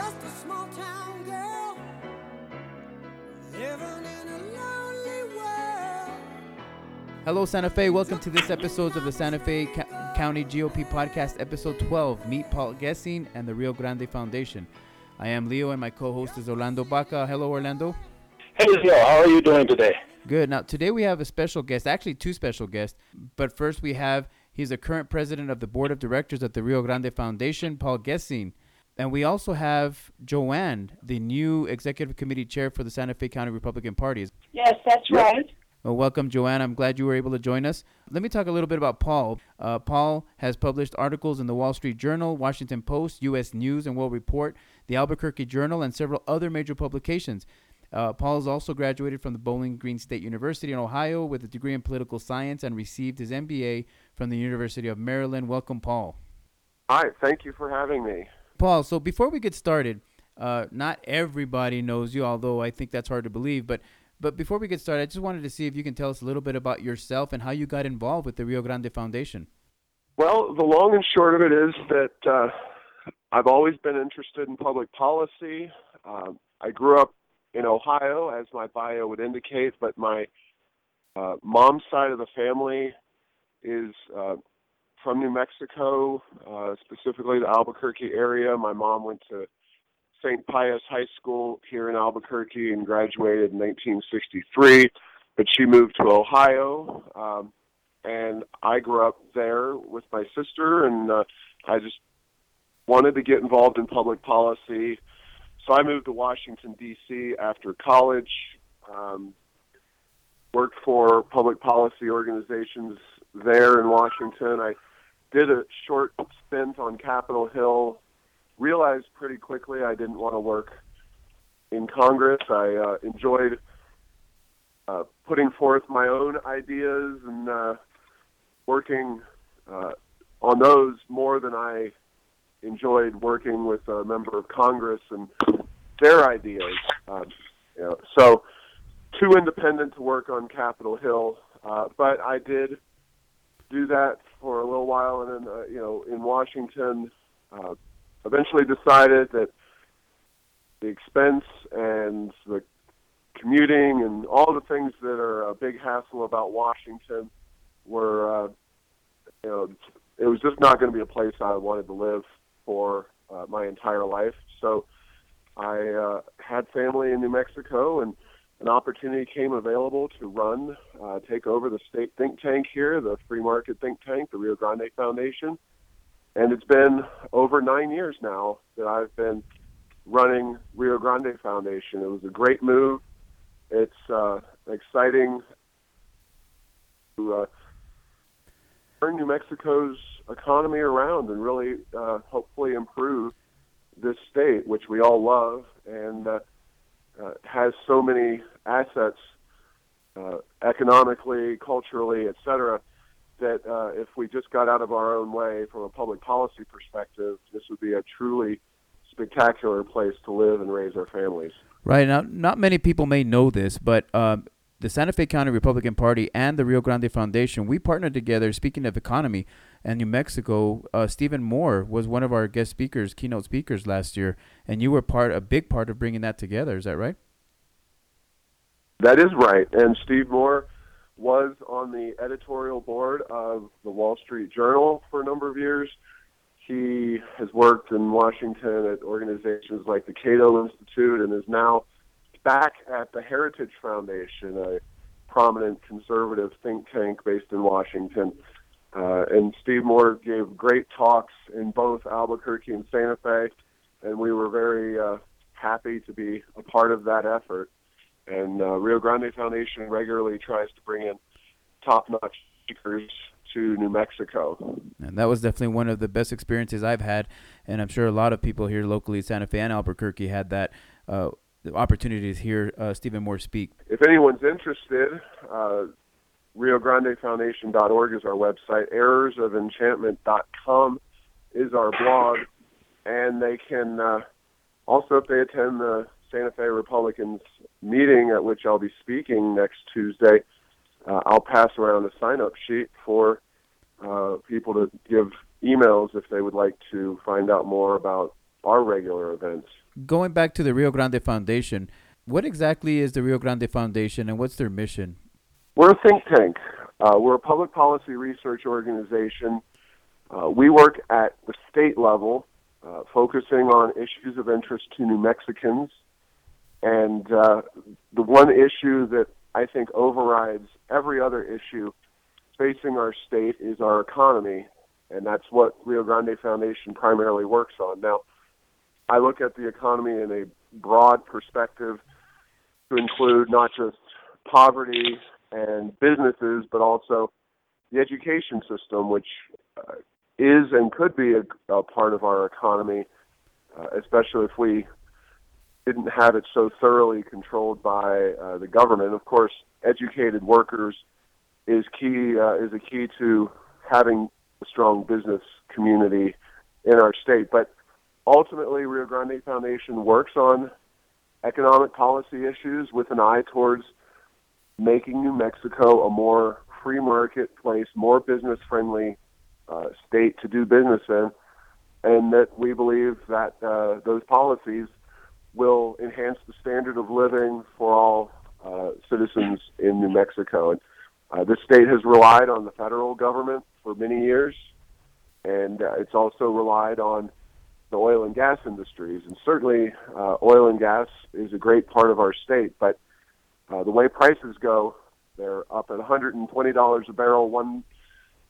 Just a small town girl living in a lonely world. Hello, Santa Fe. Welcome to this episode of the Santa Fe Ca- County GOP Podcast, episode 12. Meet Paul Gessing and the Rio Grande Foundation. I am Leo, and my co-host is Orlando Baca. Hello, Orlando. Hey Leo, how are you doing today? Good. Now, today we have a special guest, actually two special guests. But first, we have he's the current president of the board of directors of the Rio Grande Foundation, Paul Gessing. And we also have Joanne, the new executive committee chair for the Santa Fe County Republican Party. Yes, that's right. Well, welcome, Joanne. I'm glad you were able to join us. Let me talk a little bit about Paul. Uh, Paul has published articles in the Wall Street Journal, Washington Post, U.S. News and World Report, the Albuquerque Journal, and several other major publications. Uh, Paul has also graduated from the Bowling Green State University in Ohio with a degree in political science and received his MBA from the University of Maryland. Welcome, Paul. Hi, thank you for having me. Paul, so before we get started, uh, not everybody knows you, although I think that's hard to believe. But but before we get started, I just wanted to see if you can tell us a little bit about yourself and how you got involved with the Rio Grande Foundation. Well, the long and short of it is that uh, I've always been interested in public policy. Um, I grew up in Ohio, as my bio would indicate, but my uh, mom's side of the family is uh, from New Mexico, uh, specifically the Albuquerque area. My mom went to St. Pius High School here in Albuquerque and graduated in 1963, but she moved to Ohio. Um, and I grew up there with my sister, and uh, I just wanted to get involved in public policy. So I moved to Washington, D.C. after college, um, worked for public policy organizations there in Washington. I did a short stint on Capitol Hill, realized pretty quickly I didn't want to work in Congress. I uh, enjoyed uh, putting forth my own ideas and uh, working uh, on those more than I enjoyed working with a member of Congress and their ideas. Um, you know, so too independent to work on Capitol Hill, uh, but I did do that for a little while, and then uh, you know, in Washington, uh, eventually decided that the expense and the commuting and all the things that are a big hassle about Washington were, uh, you know, it was just not going to be a place I wanted to live for uh, my entire life. So I uh, had family in New Mexico, and an opportunity came available to run, uh, take over the state think tank here, the free market think tank, the Rio Grande Foundation. And it's been over nine years now that I've been running Rio Grande Foundation. It was a great move. It's uh, exciting to uh, turn New Mexico's economy around and really uh, hopefully improve this state, which we all love and uh, uh, has so many assets uh, economically, culturally, et cetera, that uh, if we just got out of our own way from a public policy perspective, this would be a truly spectacular place to live and raise our families. Right now, not many people may know this, but um, the Santa Fe County Republican Party and the Rio Grande Foundation, we partnered together. Speaking of economy and New Mexico, uh, Stephen Moore was one of our guest speakers, keynote speakers last year, and you were part, a big part of bringing that together. Is that right? That is right. And Steve Moore was on the editorial board of the Wall Street Journal for a number of years. He has worked in Washington at organizations like the Cato Institute and is now back at the Heritage Foundation, a prominent conservative think tank based in Washington. Uh, and Steve Moore gave great talks in both Albuquerque and Santa Fe, and we were very uh, happy to be a part of that effort. And uh, Rio Grande Foundation regularly tries to bring in top-notch speakers to New Mexico. And that was definitely one of the best experiences I've had, and I'm sure a lot of people here locally in Santa Fe and Albuquerque had that uh, the opportunity to hear uh, Stephen Moore speak. If anyone's interested, uh, RioGrandeFoundation.org is our website. ErrorsOfEnchantment.com is our blog, and they can uh, also, if they attend the Santa Fe Republicans meeting at which I'll be speaking next Tuesday, uh, I'll pass around a sign-up sheet for uh, people to give emails if they would like to find out more about our regular events. Going back to the Rio Grande Foundation, what exactly is the Rio Grande Foundation and what's their mission? We're a think tank. Uh, we're a public policy research organization. Uh, we work at the state level, uh, focusing on issues of interest to New Mexicans. And uh, the one issue that I think overrides every other issue facing our state is our economy, and that's what Rio Grande Foundation primarily works on. Now, I look at the economy in a broad perspective to include not just poverty and businesses, but also the education system, which uh, is and could be a, a part of our economy, uh, especially if we didn't have it so thoroughly controlled by uh, the government. Of course, educated workers is key uh, is a key to having a strong business community in our state. But ultimately, Rio Grande Foundation works on economic policy issues with an eye towards making New Mexico a more free market place, more business friendly uh, state to do business in, and that we believe that uh, those policies will enhance the standard of living for all uh, citizens in New Mexico. And uh, this state has relied on the federal government for many years, and uh, it's also relied on the oil and gas industries. And certainly, uh, oil and gas is a great part of our state, but uh, the way prices go, they're up at $120 a barrel one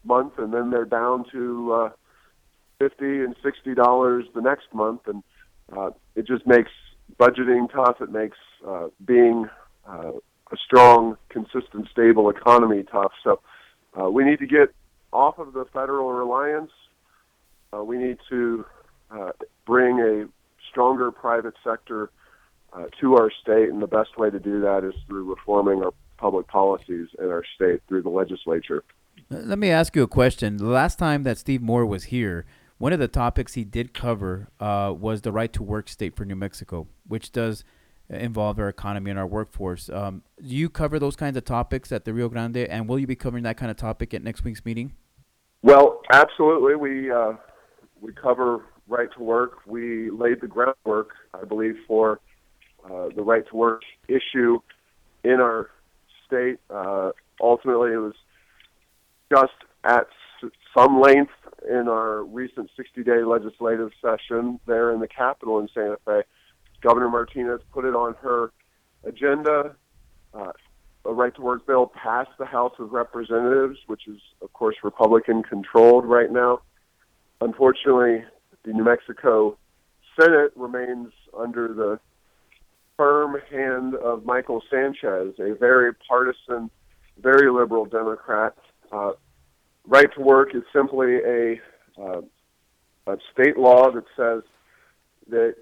month, and then they're down to uh, 50 and 60 dollars the next month, and uh, it just makes budgeting tough. It makes uh, being uh, a strong, consistent, stable economy tough. So uh, we need to get off of the federal reliance. Uh, we need to uh, bring a stronger private sector uh, to our state, and the best way to do that is through reforming our public policies in our state through the legislature. Let me ask you a question. The last time that Steve Moore was here, one of the topics he did cover uh, was the right to work state for New Mexico, which does involve our economy and our workforce. Um, do you cover those kinds of topics at the Rio Grande, and will you be covering that kind of topic at next week's meeting? Well, absolutely. We uh, we cover right to work. We laid the groundwork, I believe, for uh, the right to work issue in our state. Uh, ultimately, it was discussed at some length in our recent 60 day legislative session there in the Capitol in Santa Fe. Governor Martinez put it on her agenda. Uh, a right to work bill passed the House of Representatives, which is, of course, Republican controlled right now. Unfortunately, the New Mexico Senate remains under the firm hand of Michael Sanchez, a very partisan, very liberal Democrat. Uh, right to work is simply a, uh, a state law that says that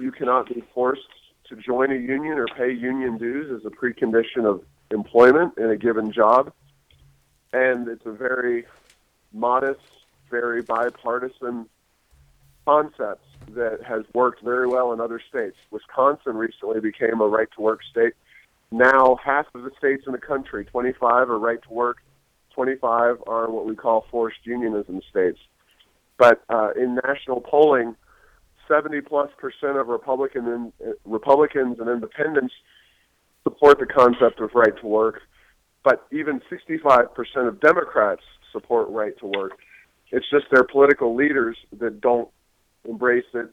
you cannot be forced to join a union or pay union dues as a precondition of employment in a given job. And it's a very modest, very bipartisan concept that has worked very well in other states. Wisconsin recently became a right to work state. Now, half of the states in the country, 25 are right to work, 25 are what we call forced unionism states. But uh, in national polling, 70 plus percent of Republican uh, Republicans and independents support the concept of right to work, but even 65 percent of Democrats support right to work. It's just their political leaders that don't embrace it,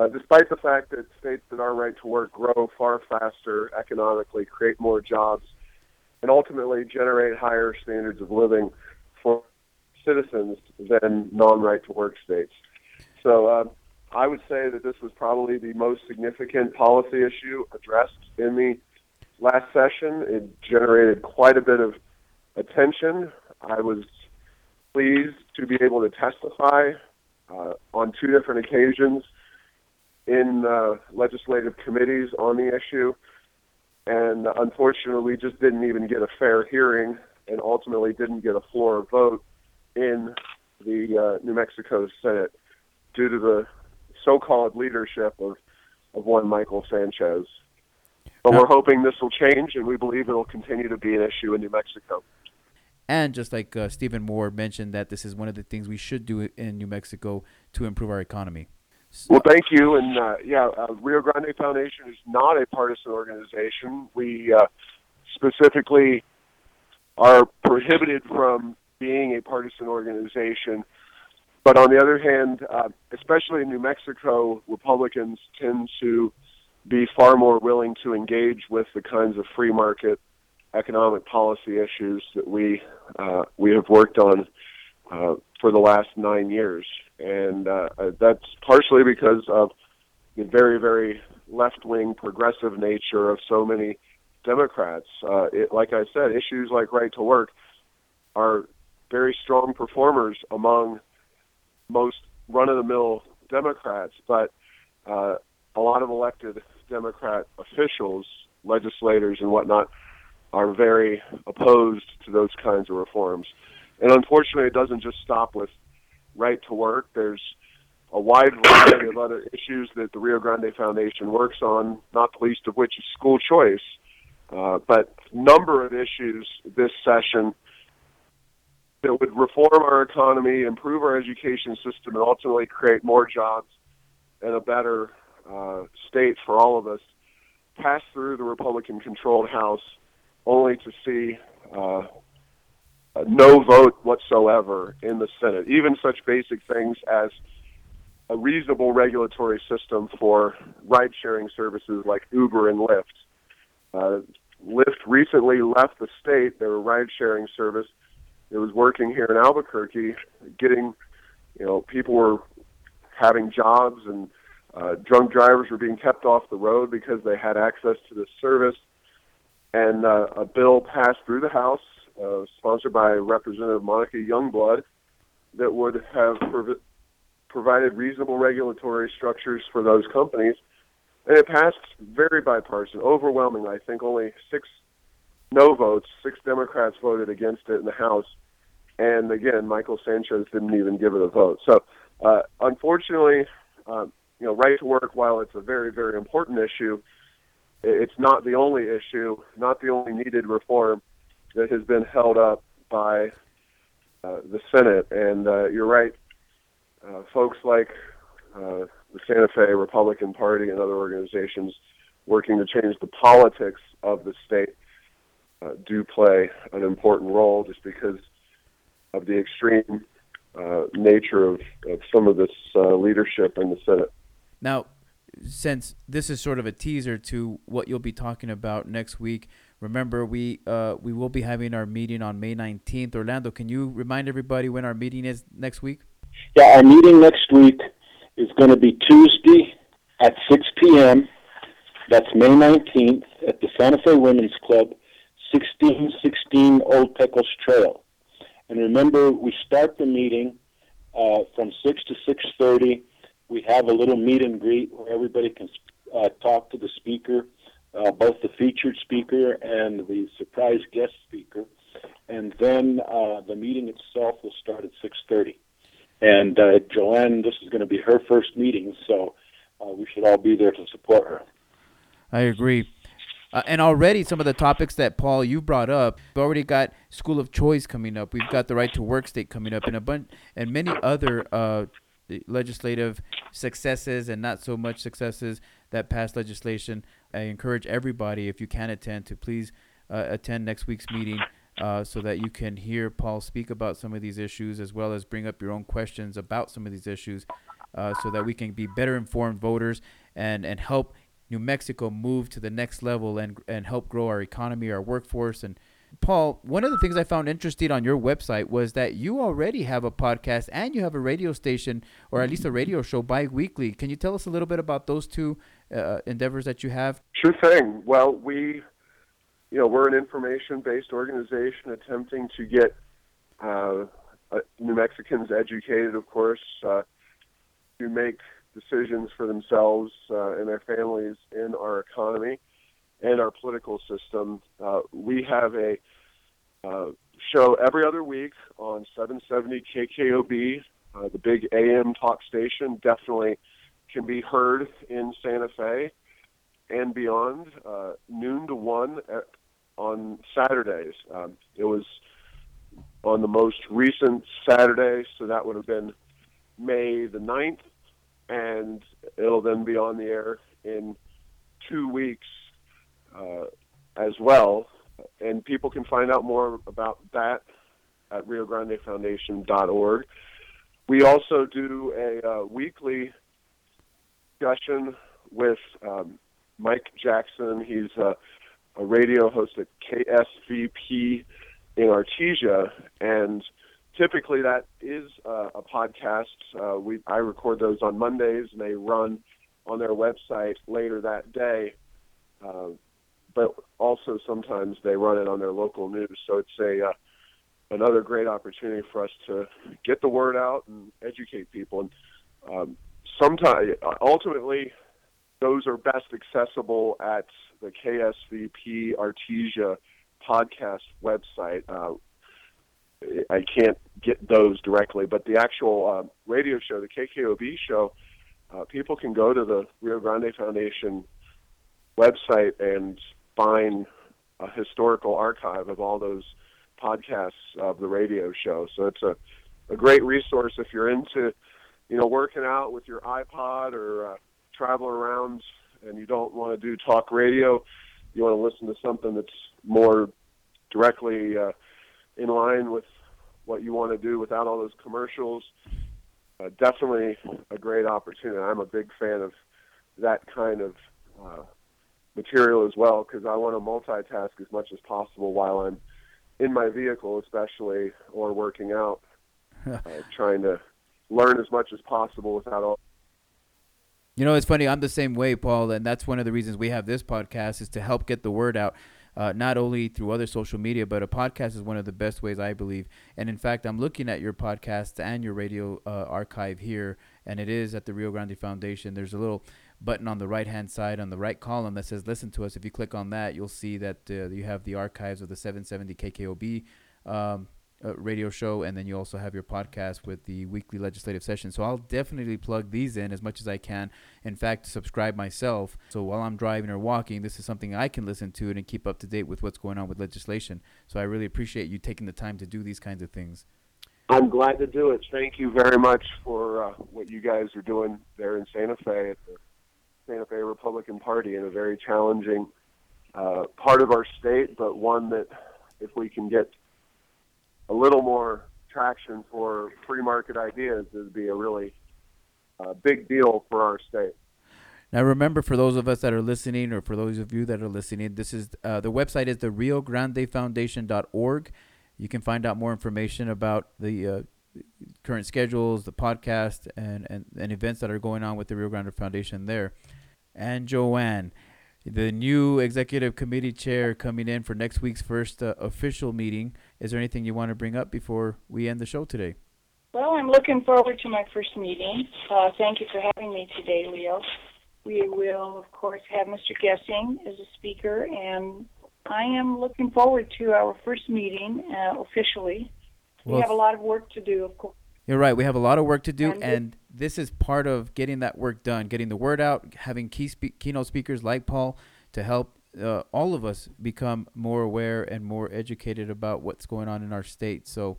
uh, despite the fact that states that are right to work grow far faster economically, create more jobs, and ultimately generate higher standards of living for citizens than non-right to work states. So uh, I would say that this was probably the most significant policy issue addressed in the last session. It generated quite a bit of attention. I was pleased to be able to testify uh, on two different occasions in uh, legislative committees on the issue. And unfortunately, we just didn't even get a fair hearing and ultimately didn't get a floor vote in the uh, New Mexico Senate due to the so-called leadership of, of one Michael Sanchez. But we're hoping this will change, and we believe it will continue to be an issue in New Mexico. And just like uh, Stephen Moore mentioned, that this is one of the things we should do in New Mexico to improve our economy. Well, thank you. And uh, yeah, uh, Rio Grande Foundation is not a partisan organization. We uh, specifically are prohibited from being a partisan organization. But on the other hand, uh, especially in New Mexico, Republicans tend to be far more willing to engage with the kinds of free market economic policy issues that we uh, we have worked on uh, for the last nine years, and uh, that's partially because of the very very left wing progressive nature of so many Democrats. Uh, it, like I said, issues like right to work are very strong performers among most run of the mill Democrats, but uh, a lot of elected Democrat officials, legislators, and whatnot are very opposed to those kinds of reforms. And unfortunately, it doesn't just stop with right to work. There's a wide variety of other issues that the Rio Grande Foundation works on, not the least of which is school choice. Uh, but number of issues this session that would reform our economy, improve our education system, and ultimately create more jobs and a better uh, state for all of us pass through the Republican-controlled House, only to see uh, no vote whatsoever in the Senate. Even such basic things as a reasonable regulatory system for ride-sharing services like Uber and Lyft. Uh, Lyft recently left the state. Their ride-sharing service. It was working here in Albuquerque, getting, you know, people were having jobs and uh, drunk drivers were being kept off the road because they had access to this service. And uh, a bill passed through the House, uh, sponsored by Representative Monica Youngblood, that would have prov- provided reasonable regulatory structures for those companies. And it passed very bipartisan, overwhelming. I think only six no votes, six Democrats voted against it in the House. And again, Michael Sanchez didn't even give it a vote. So, uh, unfortunately, uh, you know, right to work, while it's a very, very important issue, it's not the only issue, not the only needed reform that has been held up by uh, the Senate. And uh, you're right, uh, folks like uh, the Santa Fe Republican Party and other organizations working to change the politics of the state uh, do play an important role just because of the extreme uh, nature of, of some of this leadership in the Senate. Now, since this is sort of a teaser to what you'll be talking about next week, remember we uh, we will be having our meeting on May 19th. Orlando, can you remind everybody when our meeting is next week? Yeah, our meeting next week is going to be Tuesday at 6 p.m. That's May 19th at the Santa Fe Women's Club, 1616 Old Pecos Trail. And remember, we start the meeting uh, from 6 to 6.30 we have a little meet and greet where everybody can uh, talk to the speaker, uh, both the featured speaker and the surprise guest speaker. And then uh, the meeting itself will start at 6:30. And uh, Joanne, this is going to be her first meeting, so uh, we should all be there to support her. I agree. Uh, and already some of the topics that Paul you brought up, we've already got school of choice coming up. We've got the right to work state coming up, and a bunch and many other uh, legislative successes and not so much successes that passed legislation. I encourage everybody, if you can attend, to please uh, attend next week's meeting uh, so that you can hear Paul speak about some of these issues as well as bring up your own questions about some of these issues uh, so that we can be better informed voters and, and help New Mexico move to the next level and, and help grow our economy, our workforce, and Paul, one of the things I found interesting on your website was that you already have a podcast and you have a radio station, or at least a radio show bi-weekly. Can you tell us a little bit about those two uh, endeavors that you have? Sure thing. Well, we, you know, we're an information-based organization attempting to get uh, uh, New Mexicans educated, of course, uh, to make decisions for themselves uh, and their families in our economy and our political system. We have a show every other week on 770 KKOB, uh, the big AM talk station. Definitely can be heard in Santa Fe and beyond, uh, noon to 1 at, on Saturdays. Um, it was on the most recent Saturday, so that would have been May the 9th and it'll then be on the air in two weeks uh, as well. And people can find out more about that at RioGrandeFoundation.org. We also do a uh, weekly discussion with um, Mike Jackson. He's a, a radio host at KSVP in Artesia, and typically that is a podcast. Uh, we I record those on Mondays, and they run on their website later that day. Uh, but also sometimes they run it on their local news. So it's a uh, another great opportunity for us to get the word out and educate people. And um, sometimes, ultimately, those are best accessible at the KSVP Artesia podcast website. Uh, I can't get those directly, but the actual uh, radio show, the KKOB show, uh, people can go to the Rio Grande Foundation website and find a historical archive of all those podcasts of the radio show. So it's a, a great resource if you're into, you know, working out with your iPod or uh, travel around and you don't want to do talk radio. You want to listen to something that's more directly uh, in line with what you want to do without all those commercials. Uh, definitely a great opportunity. I'm a big fan of that kind of uh, material as well because I want to multitask as much as possible while I'm in my vehicle, especially or working out, uh, trying to learn as much as possible without all. You know, it's funny. I'm the same way, Paul, and that's one of the reasons we have this podcast is to help get the word out. Uh, not only through other social media, but a podcast is one of the best ways I believe. And in fact, I'm looking at your podcast and your radio uh, archive here, and it is at the Rio Grande Foundation. There's a little button on the right hand side on the right column that says listen to us. If you click on that, you'll see that uh, you have the archives of the 770 KKOB um, uh, radio show, and then you also have your podcast with the weekly legislative session. So I'll definitely plug these in as much as I can. In fact, subscribe myself. So while I'm driving or walking, this is something I can listen to and keep up to date with what's going on with legislation. So I really appreciate you taking the time to do these kinds of things. I'm glad to do it. Thank you very much for uh, what you guys are doing there in Santa Fe at the Santa Fe Republican Party in a very challenging uh, part of our state, but one that if we can get a little more traction for free market ideas, would be a really uh, big deal for our state. Now, remember, for those of us that are listening, or for those of you that are listening, this is uh, the website is the Rio Grande Foundation.org. You can find out more information about the uh, current schedules, the podcast, and, and, and events that are going on with the Rio Grande Foundation there. And Joanne, the new executive committee chair coming in for next week's first uh, official meeting. Is there anything you want to bring up before we end the show today? Well, I'm looking forward to my first meeting. Uh, thank you for having me today, Leo. We will, of course, have Mr. Gessing as a speaker, and I am looking forward to our first meeting uh, officially. We have a lot of work to do, of course. You're right. We have a lot of work to do, And and, this is part of getting that work done, getting the word out, having key spe- keynote speakers like Paul to help uh, all of us become more aware and more educated about what's going on in our state. So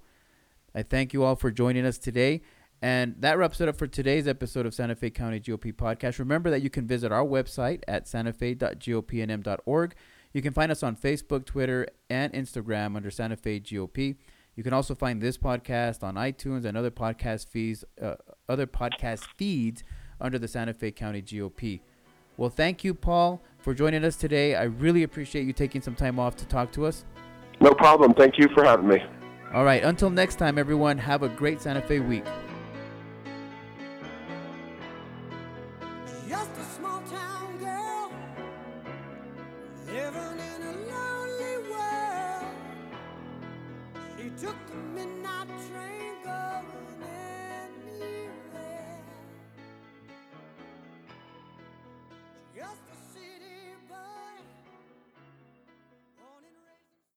I thank you all for joining us today. And that wraps it up for today's episode of Santa Fe County GOP Podcast. Remember that you can visit our website at santafe.gopnm.org. You can find us on Facebook, Twitter, and Instagram under Santa Fe GOP. You can also find this podcast on iTunes and other podcast feeds, uh, other podcast feeds under the Santa Fe County GOP. Well, thank you, Paul, for joining us today. I really appreciate you taking some time off to talk to us. No problem. Thank you for having me. All right, until next time, everyone, have a great Santa Fe week.